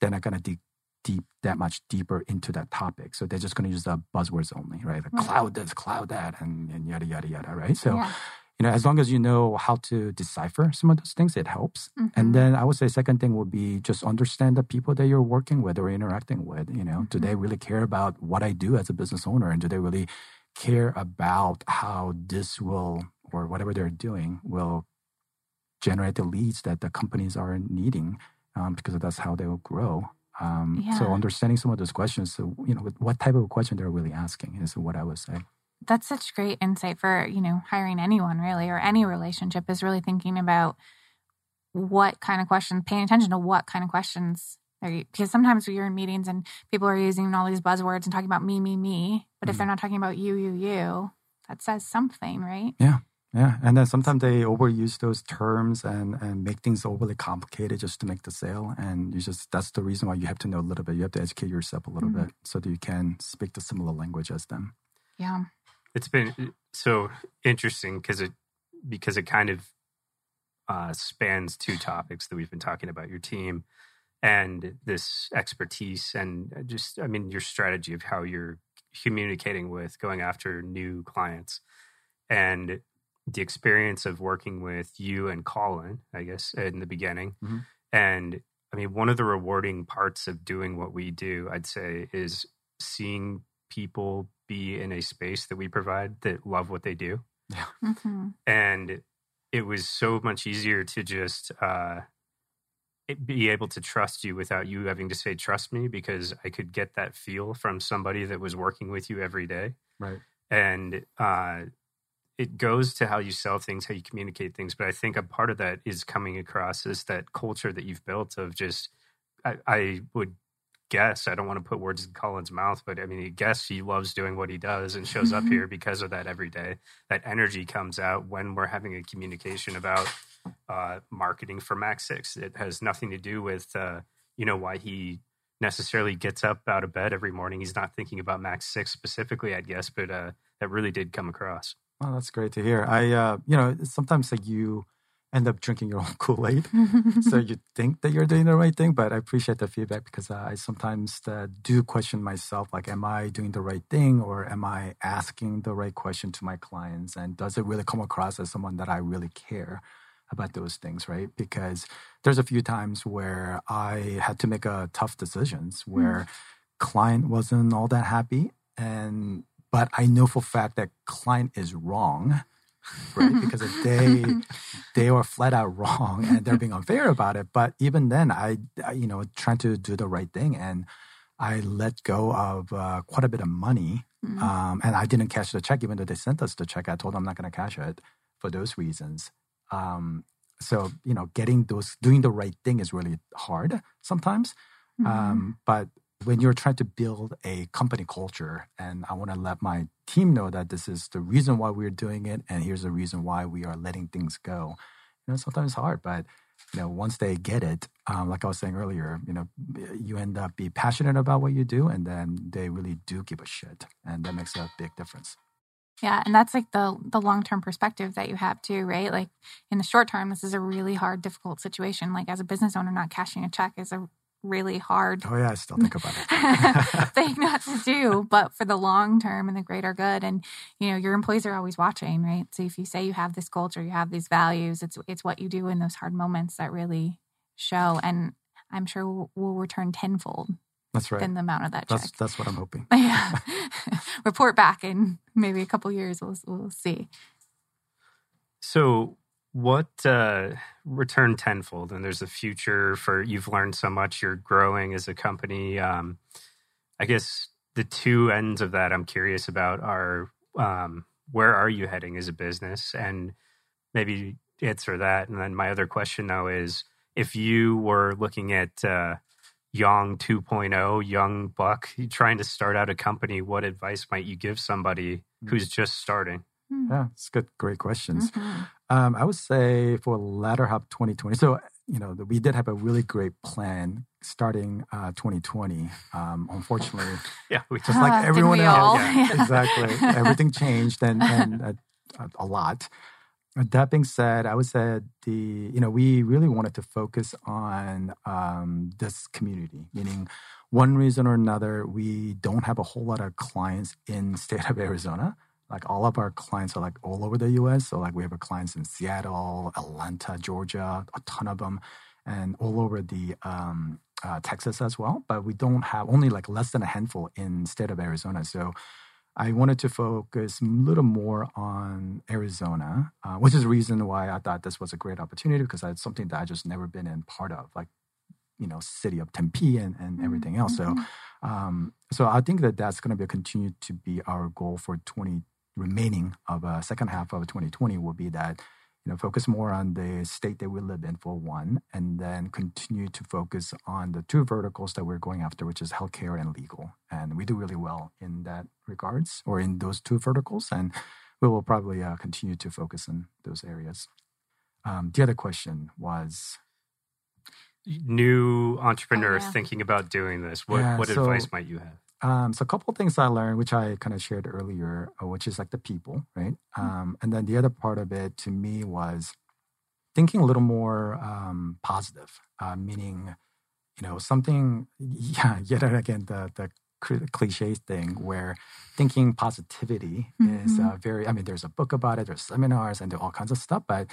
they're not going to de- deep that much deeper into that topic. So they're just going to use the buzzwords only, right? Like cloud this, cloud that, and, and yada yada yada, right? So. Yeah. You know, as long as you know how to decipher some of those things, it helps. Mm-hmm. And then I would say second thing would be just understand the people that you're working with or interacting with. You know, mm-hmm. do they mm-hmm. really care about what I do as a business owner, and do they really care about how this will or whatever they're doing will generate the leads that the companies are needing um, because that's how they will grow. Um, yeah. So understanding some of those questions, so you know, what type of question they're really asking is what I would say. That's such great insight for you know hiring anyone really or any relationship is really thinking about what kind of questions, paying attention to what kind of questions are because sometimes you're in meetings and people are using all these buzzwords and talking about me, me, me, but mm-hmm. if they're not talking about you, you, you, that says something, right? Yeah. Yeah, and then sometimes they overuse those terms and, and make things overly complicated just to make the sale. And you just that's the reason why you have to know a little bit. You have to educate yourself a little mm-hmm. bit so that you can speak the similar language as them. Yeah, it's been uh, so interesting because it because it kind of uh, spans two topics that we've been talking about: your team and this expertise, and uh, just I mean your strategy of how you're communicating with going after new clients and the experience of working with you and Colin, I guess, in the beginning. Mm-hmm. And I mean, one of the rewarding parts of doing what we do, I'd say, is seeing people be in a space that we provide that love what they do. Yeah. Mm-hmm. And it was so much easier to just uh, be able to trust you without you having to say, trust me, because I could get that feel from somebody that was working with you every day. Right. And uh, it goes to how you sell things, how you communicate things. But I think a part of that is coming across is that culture that you've built of just, I, I would guess, I don't want to put words in Colin's mouth, but I mean, I guess he loves doing what he does and shows up here because of that every day. That energy comes out when we're having a communication about uh, marketing for MAC6. It has nothing to do with, uh, you know, why he necessarily gets up out of bed every morning. He's not thinking about MAC6 specifically, I guess, but uh, that really did come across. Oh, that's great to hear. I, uh, you know, sometimes like you end up drinking your own Kool Aid, so you think that you're doing the right thing. But I appreciate the feedback because I sometimes uh, do question myself, like, am I doing the right thing, or am I asking the right question to my clients, and does it really come across as someone that I really care? about those things, right? Because there's a few times where I had to make a tough decisions where mm. client wasn't all that happy and but I know for fact that client is wrong, right? because they they are flat out wrong and they're being unfair about it. But even then, I, I you know trying to do the right thing and I let go of uh, quite a bit of money, mm-hmm. um, and I didn't cash the check even though they sent us the check. I told them I'm not going to cash it for those reasons. Um, so you know, getting those doing the right thing is really hard sometimes. Mhm. Um, but when you're trying to build a company culture, and I want to let my team know that this is the reason why we're doing it, and here's the reason why we are letting things go. You know, sometimes it's hard, but you know, once they get it, um, like I was saying earlier, you know, you end up be passionate about what you do, and then they really do give a shit, and that makes a big difference. Yeah, and that's like the the long term perspective that you have too, right? Like in the short term, this is a really hard, difficult situation. Like as a business owner, not cashing a check is a really hard Oh yeah, I still think about it. thing not to do, but for the long term and the greater good. And you know, your employees are always watching, right? So if you say you have this culture, you have these values, it's it's what you do in those hard moments that really show. And I'm sure will will return tenfold That's right. in the amount of that That's check. that's what I'm hoping. yeah. Report back in maybe a couple years. We'll we'll see. So, what uh, return tenfold? And there's a future for you've learned so much. You're growing as a company. Um, I guess the two ends of that I'm curious about are um, where are you heading as a business, and maybe answer that. And then my other question though is if you were looking at uh, Yong 2.0, young buck, trying to start out a company, what advice might you give somebody who's just starting? Yeah, it's good. Great questions. Mhm. Um, I would say for latter half 2020. So, you know, we did have a really great plan starting uh, 2020. Um, unfortunately, Yeah, we just like Didn't everyone else. Yeah. exactly, everything changed and, and uh, a, a lot. That being said, I would say the you know we really wanted to focus on um, this community, meaning one reason or another we don't have a whole lot of clients in state of Arizona. Like all of our clients are like all over the U.S. So like we have a clients in Seattle, Atlanta, Georgia, a ton of them, and all over the um, uh, Texas as well. But we don't have only like less than a handful in state of Arizona. So I wanted to focus a little more on Arizona, uh, which is the reason why I thought this was a great opportunity because it's something that I just never been in part of, like you know, city of Tempe and, and everything else. So, Mhm. um, so I think that that's going to be continue to be our goal for 20 remaining of a second half of 2020 will be that you know focus more on the state that we live in for one, and then continue to focus on the two verticals that we're going after, which is healthcare and legal, and we do really well in that regards or in those two verticals, and we will probably uh, continue to focus in those areas. Um, the other question was new entrepreneurs yeah. thinking about doing this. What Yeah, what so- advice might you have? Um, so a couple of things I learned, which I kind of shared earlier, uh, which is like the people, right? Um, and then the other part of it to me was thinking a little more um, positive, uh, meaning, you know, something, yeah, yet again, the, the cliche thing where thinking positivity is Mhm. uh, very, I mean, there's a book about it, there's seminars and all kinds of stuff, but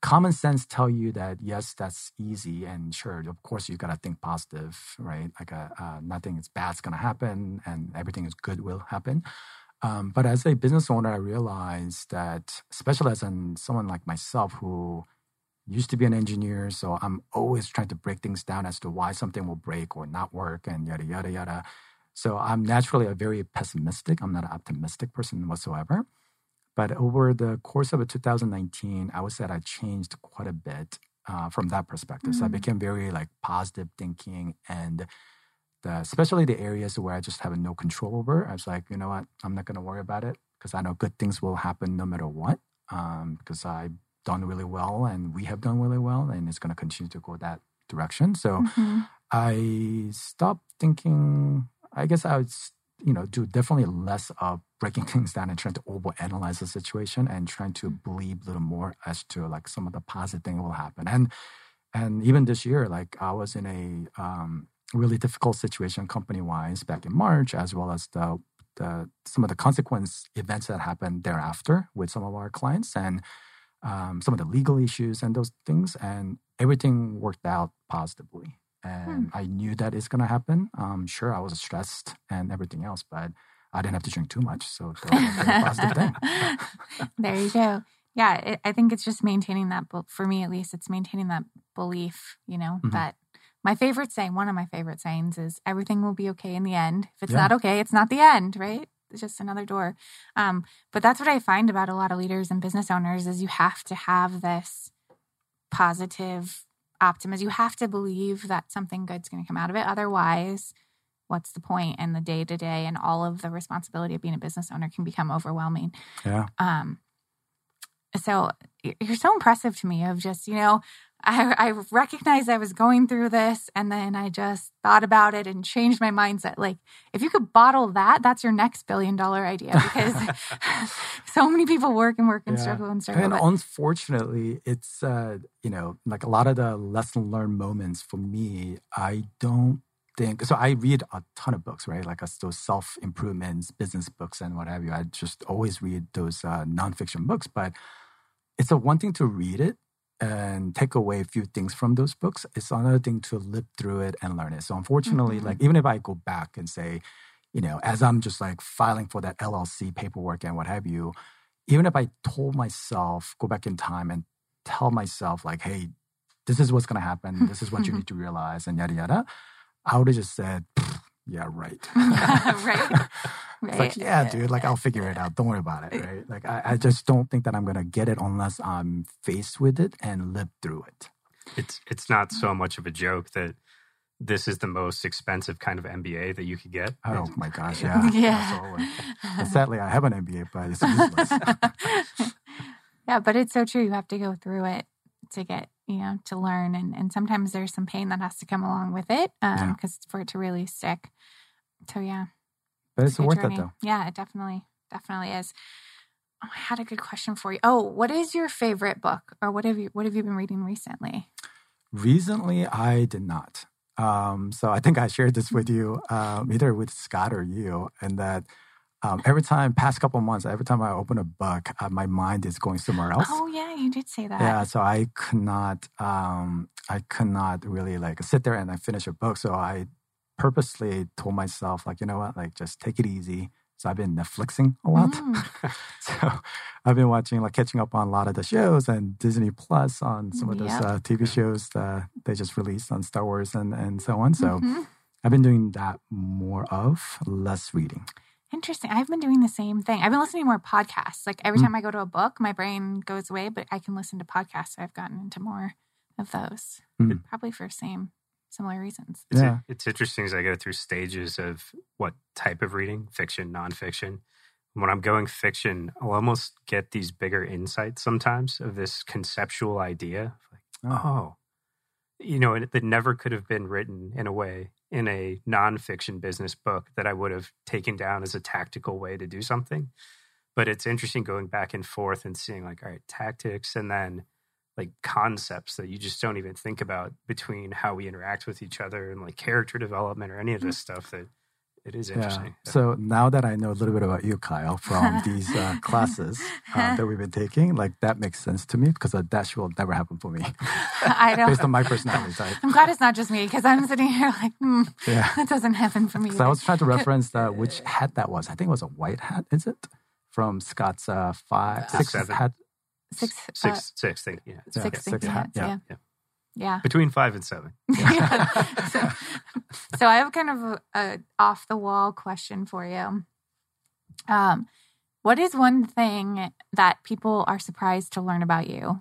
common sense tell you that yes that's easy and sure of course you got to think positive right? Like uh, uh, nothing is bad's going to happen and everything is good will happen. Um, but as a business owner i realized that especially as an, someone like myself who used to be an engineer so i'm always trying to break things down as to why something will break or not work and yada yada yada. So i'm naturally a very pessimistic i'm not an optimistic person whatsoever but over the course of 2019, I would say that I changed quite a bit uh, from that perspective. So I Mhm. became very like positive thinking, and the, especially the areas where I just have no control over. I was like, you know what, I'm not going to worry about it because I know good things will happen no matter what. Um, because I've done really well, and we have done really well, and it's going to continue to go that direction. So Mhm. I stopped thinking. I guess I would, s- you know, do definitely less of breaking things down and trying to overanalyze the situation and trying to believe a little more as to like some of the positive thing will happen. And and even this year, like I was in a um, really difficult situation company wise back in March, as well as the the some of the consequence events that happened thereafter with some of our clients and um, some of the legal issues and those things, and everything worked out positively. And I knew that it's going to happen. Um, sure, I was stressed and everything else, but I didn't have to drink too much. So positive thing. there you go. Yeah, it, I think it's just maintaining that. For me, at least, it's maintaining that belief. You know Mhm. that my favorite saying, one of my favorite sayings, is "Everything will be okay in the end." If it's Yeah. not okay, it's not the end, right? It's just another door. Um, but that's what I find about a lot of leaders and business owners is you have to have this positive optimism. You have to believe that something good's going to come out of it. Otherwise, what's the point? And the day to day and all of the responsibility of being a business owner can become overwhelming. Yeah. Um, so you're so impressive to me of just, you know, I, I recognized I was going through this and then I just thought about it and changed my mindset. Like, if you could bottle that, that's your next billion dollar idea because so many people work and work and Yeah. struggle and struggle. And but- unfortunately, it's uh, you know like a lot of the lesson learned moments for me. I don't think so. I read a ton of books, right? Like those self improvements, business books, and what have you. I just always read those uh, nonfiction books, but it's a one thing to read it and take away a few things from those books. It's another thing to live through it and learn it. So unfortunately, Mhm. like even if I go back and say, you know, as I'm just like filing for that LLC paperwork and what have you, even if I told myself, go back in time and tell myself, like, hey, this is what's going to happen. This is what you need to realize, and yada, yada, I would have just said, "Pfft, yeah, right. right. It's Right. like, yeah, dude, like, I'll figure it out. Don't worry about it, right? Like, I, I just don't think that I'm going to get it unless I'm faced with it and live through it. It's it's not so much of a joke that this is the most expensive kind of MBA that you could get. Oh my gosh, yeah. Yeah. absolutely. And sadly, I have an MBA, but it's useless. yeah, but it's so true. You have to go through it to get, you know, to learn. And, and sometimes there's some pain that has to come along with it um, because Yeah. for it to really stick. So, yeah. but it's good worth journey. it, though. Yeah, it definitely, definitely is. Oh, I had a good question for you. Oh, what is your favorite book or what have you, what have you been reading recently? Recently, I did not. Um, so I think I shared this with you, um, either with Scott or you, and that um, every time, past couple months, every time I open a book, uh, my mind is going somewhere else. Oh, yeah, you did say that. Yeah, so I could not, um, I could not really like sit there and I finish a book. So I purposely told myself, like, you know what, like just take it easy. So I've been Netflixing a lot. Mm. So I've been watching, like, catching up on a lot of the shows and Disney Plus on some of those Yep. uh, TV shows that they just released on Star Wars and and so on. So Mhm. I've been doing that more of, less reading. Interesting. I've been doing the same thing. I've been listening to more podcasts. Like every Mm. time I go to a book, my brain goes away, but I can listen to podcasts. So I've gotten into more of those, Mm. probably for same similar reasons. It's, Yeah. it's interesting as I go through stages of what type of reading, fiction, nonfiction. When I'm going fiction, I'll almost get these bigger insights sometimes of this conceptual idea. Like, oh, you know, it- that never could have been written in a way in a nonfiction business book that I would have taken down as a tactical way to do something. But it's interesting going back and forth and seeing, like, all right, tactics and then like concepts that you just don't even think about between how we interact with each other and like character development or any of this mm. stuff that it is interesting. So now that I know a little bit about you, Kyle, from these uh, classes uh, that we've been taking, like that makes sense to me because uh, that will never happen for me I don't. based on my personality type. I'm glad it's not just me because I'm sitting here like, hmm, Yeah. that doesn't happen for me. So I was trying to reference the, which hat that was. I think it was a white hat, is it? From Scott's uh, five, Uh, six seven. hat. six, six, uh, six, thing, yeah, Yeah, six, six hat, hats, yeah. Yeah. Yeah. Yeah. between five and seven. so, so I have kind of a, a off the wall question for you. Um, what is one thing that people are surprised to learn about you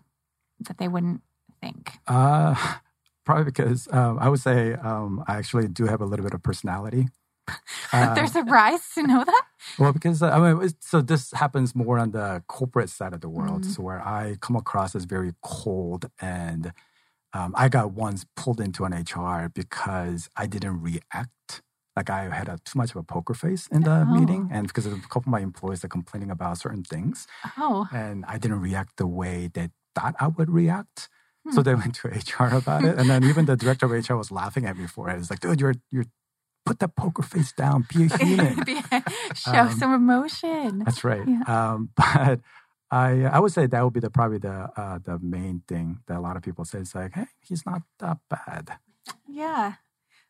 that they wouldn't think? Uh, probably because um, I would say um, I actually do have a little bit of personality. Uh, They're surprised to know that. Well, because uh, I mean, so this happens more on the corporate side of the world, Mhm. so where I come across as very cold, and um, I got once pulled into an HR because I didn't react. Like I had a, too much of a poker face in the Oh. meeting, and because a couple of my employees are complaining about certain things, Oh, and I didn't react the way they thought I would react. Hmm. So they went to HR about it, and then even the director of HR was laughing at me for it. It's like, dude, you're you're put that poker face down, be a human. show Um, some emotion. That's right. Yeah. Um, but I I would say that would be the probably the uh, the main thing that a lot of people say. It's like, hey, he's not that bad. Yeah.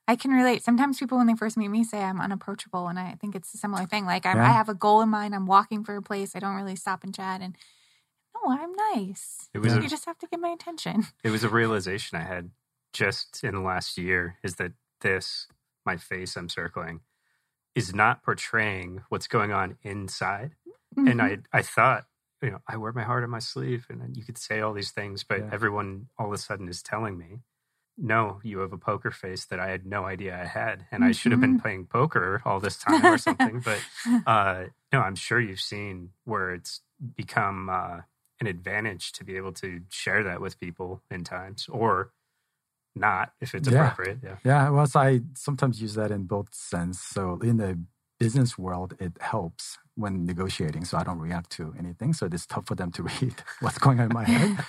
I can relate. Sometimes people, when they first meet me, say I'm unapproachable. And I think it's a similar thing. Like, I'm, I have a goal in mind. I'm walking for a place. I don't really stop and chat. And no, I'm nice. It was Yeah. a, You just have to get my attention. it was a realization I had just in the last year is that this my face I'm circling is not portraying what's going on inside. And Mhm. I I thought you know, I wear my heart on my sleeve, and you could say all these things, but Yeah. everyone all of a sudden is telling me, no, you have a poker face that I had no idea I had, and I should have been Mhm. playing poker all this time or something. but uh, no, I'm sure you've seen where it's become uh, an advantage to be able to share that with people in times, or not if it's Yeah. appropriate. Yeah. Yeah, well, so I sometimes use that in both sense. So in the business world, it helps when negotiating, so I don't react to anything. So it's tough for them to read what's going on in my head.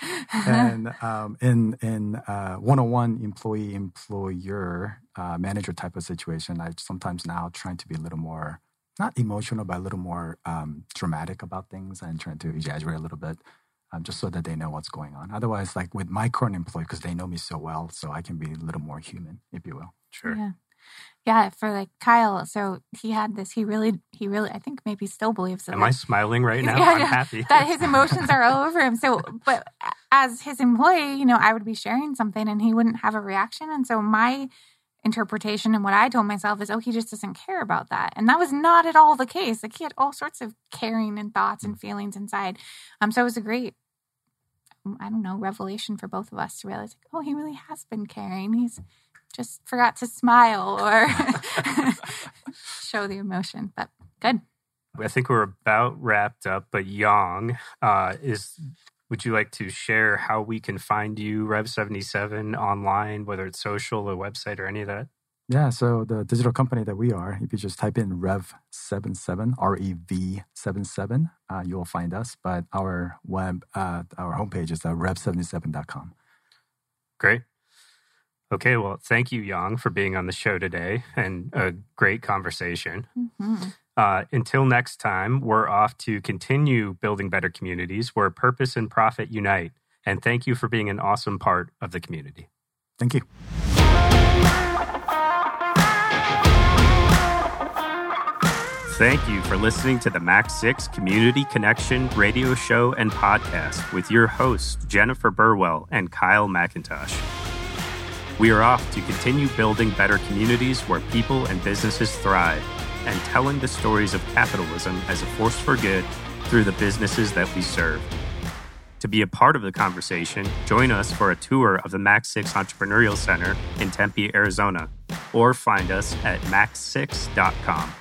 and um, in in uh, one-on-one employee employer uh, manager type of situation, I sometimes now trying to be a little more not emotional, but a little more um, dramatic about things and trying to exaggerate a little bit. Um, just so that they know what's going on. Otherwise, like with my current employee, because they know me so well, so I can be a little more human, if you will. Sure. Yeah. Yeah, for like Kyle, so he had this. He really, he really, I think maybe still believes that Am I smiling right now? Yeah, I'm happy. that his emotions are all over him. So, but as his employee, you know, I would be sharing something and he wouldn't have a reaction. And so my interpretation and what I told myself is, oh, he just doesn't care about that. And that was not at all the case. Like he had all sorts of caring and thoughts and feelings inside. Um, so it was a great, I don't know, revelation for both of us to realize, like, oh, he really has been caring. He's just forgot to smile or show the emotion. But good. I think we're about wrapped up, but Yong, uh, is would you like to share how we can find you, Rev77, online, whether it's social or website or any of that? Yeah, so the digital company that we are, if you just type in Rev77, R E V 77, uh, you will find us. But our web, uh, our homepage is uh, rev77.com. Great. Okay, well, thank you, Yong, for being on the show today and a great conversation. Mhm. Uh, until next time, we're off to continue building better communities where purpose and profit unite. And thank you for being an awesome part of the community. Thank you. Thank you for listening to the MAC6 Community Connection radio show and podcast with your hosts, Jennifer Burwell and Kyle McIntosh. We are off to continue building better communities where people and businesses thrive and telling the stories of capitalism as a force for good through the businesses that we serve. To be a part of the conversation, join us for a tour of the MAC6 Entrepreneurial Center in Tempe, Arizona, or find us at mac6.com.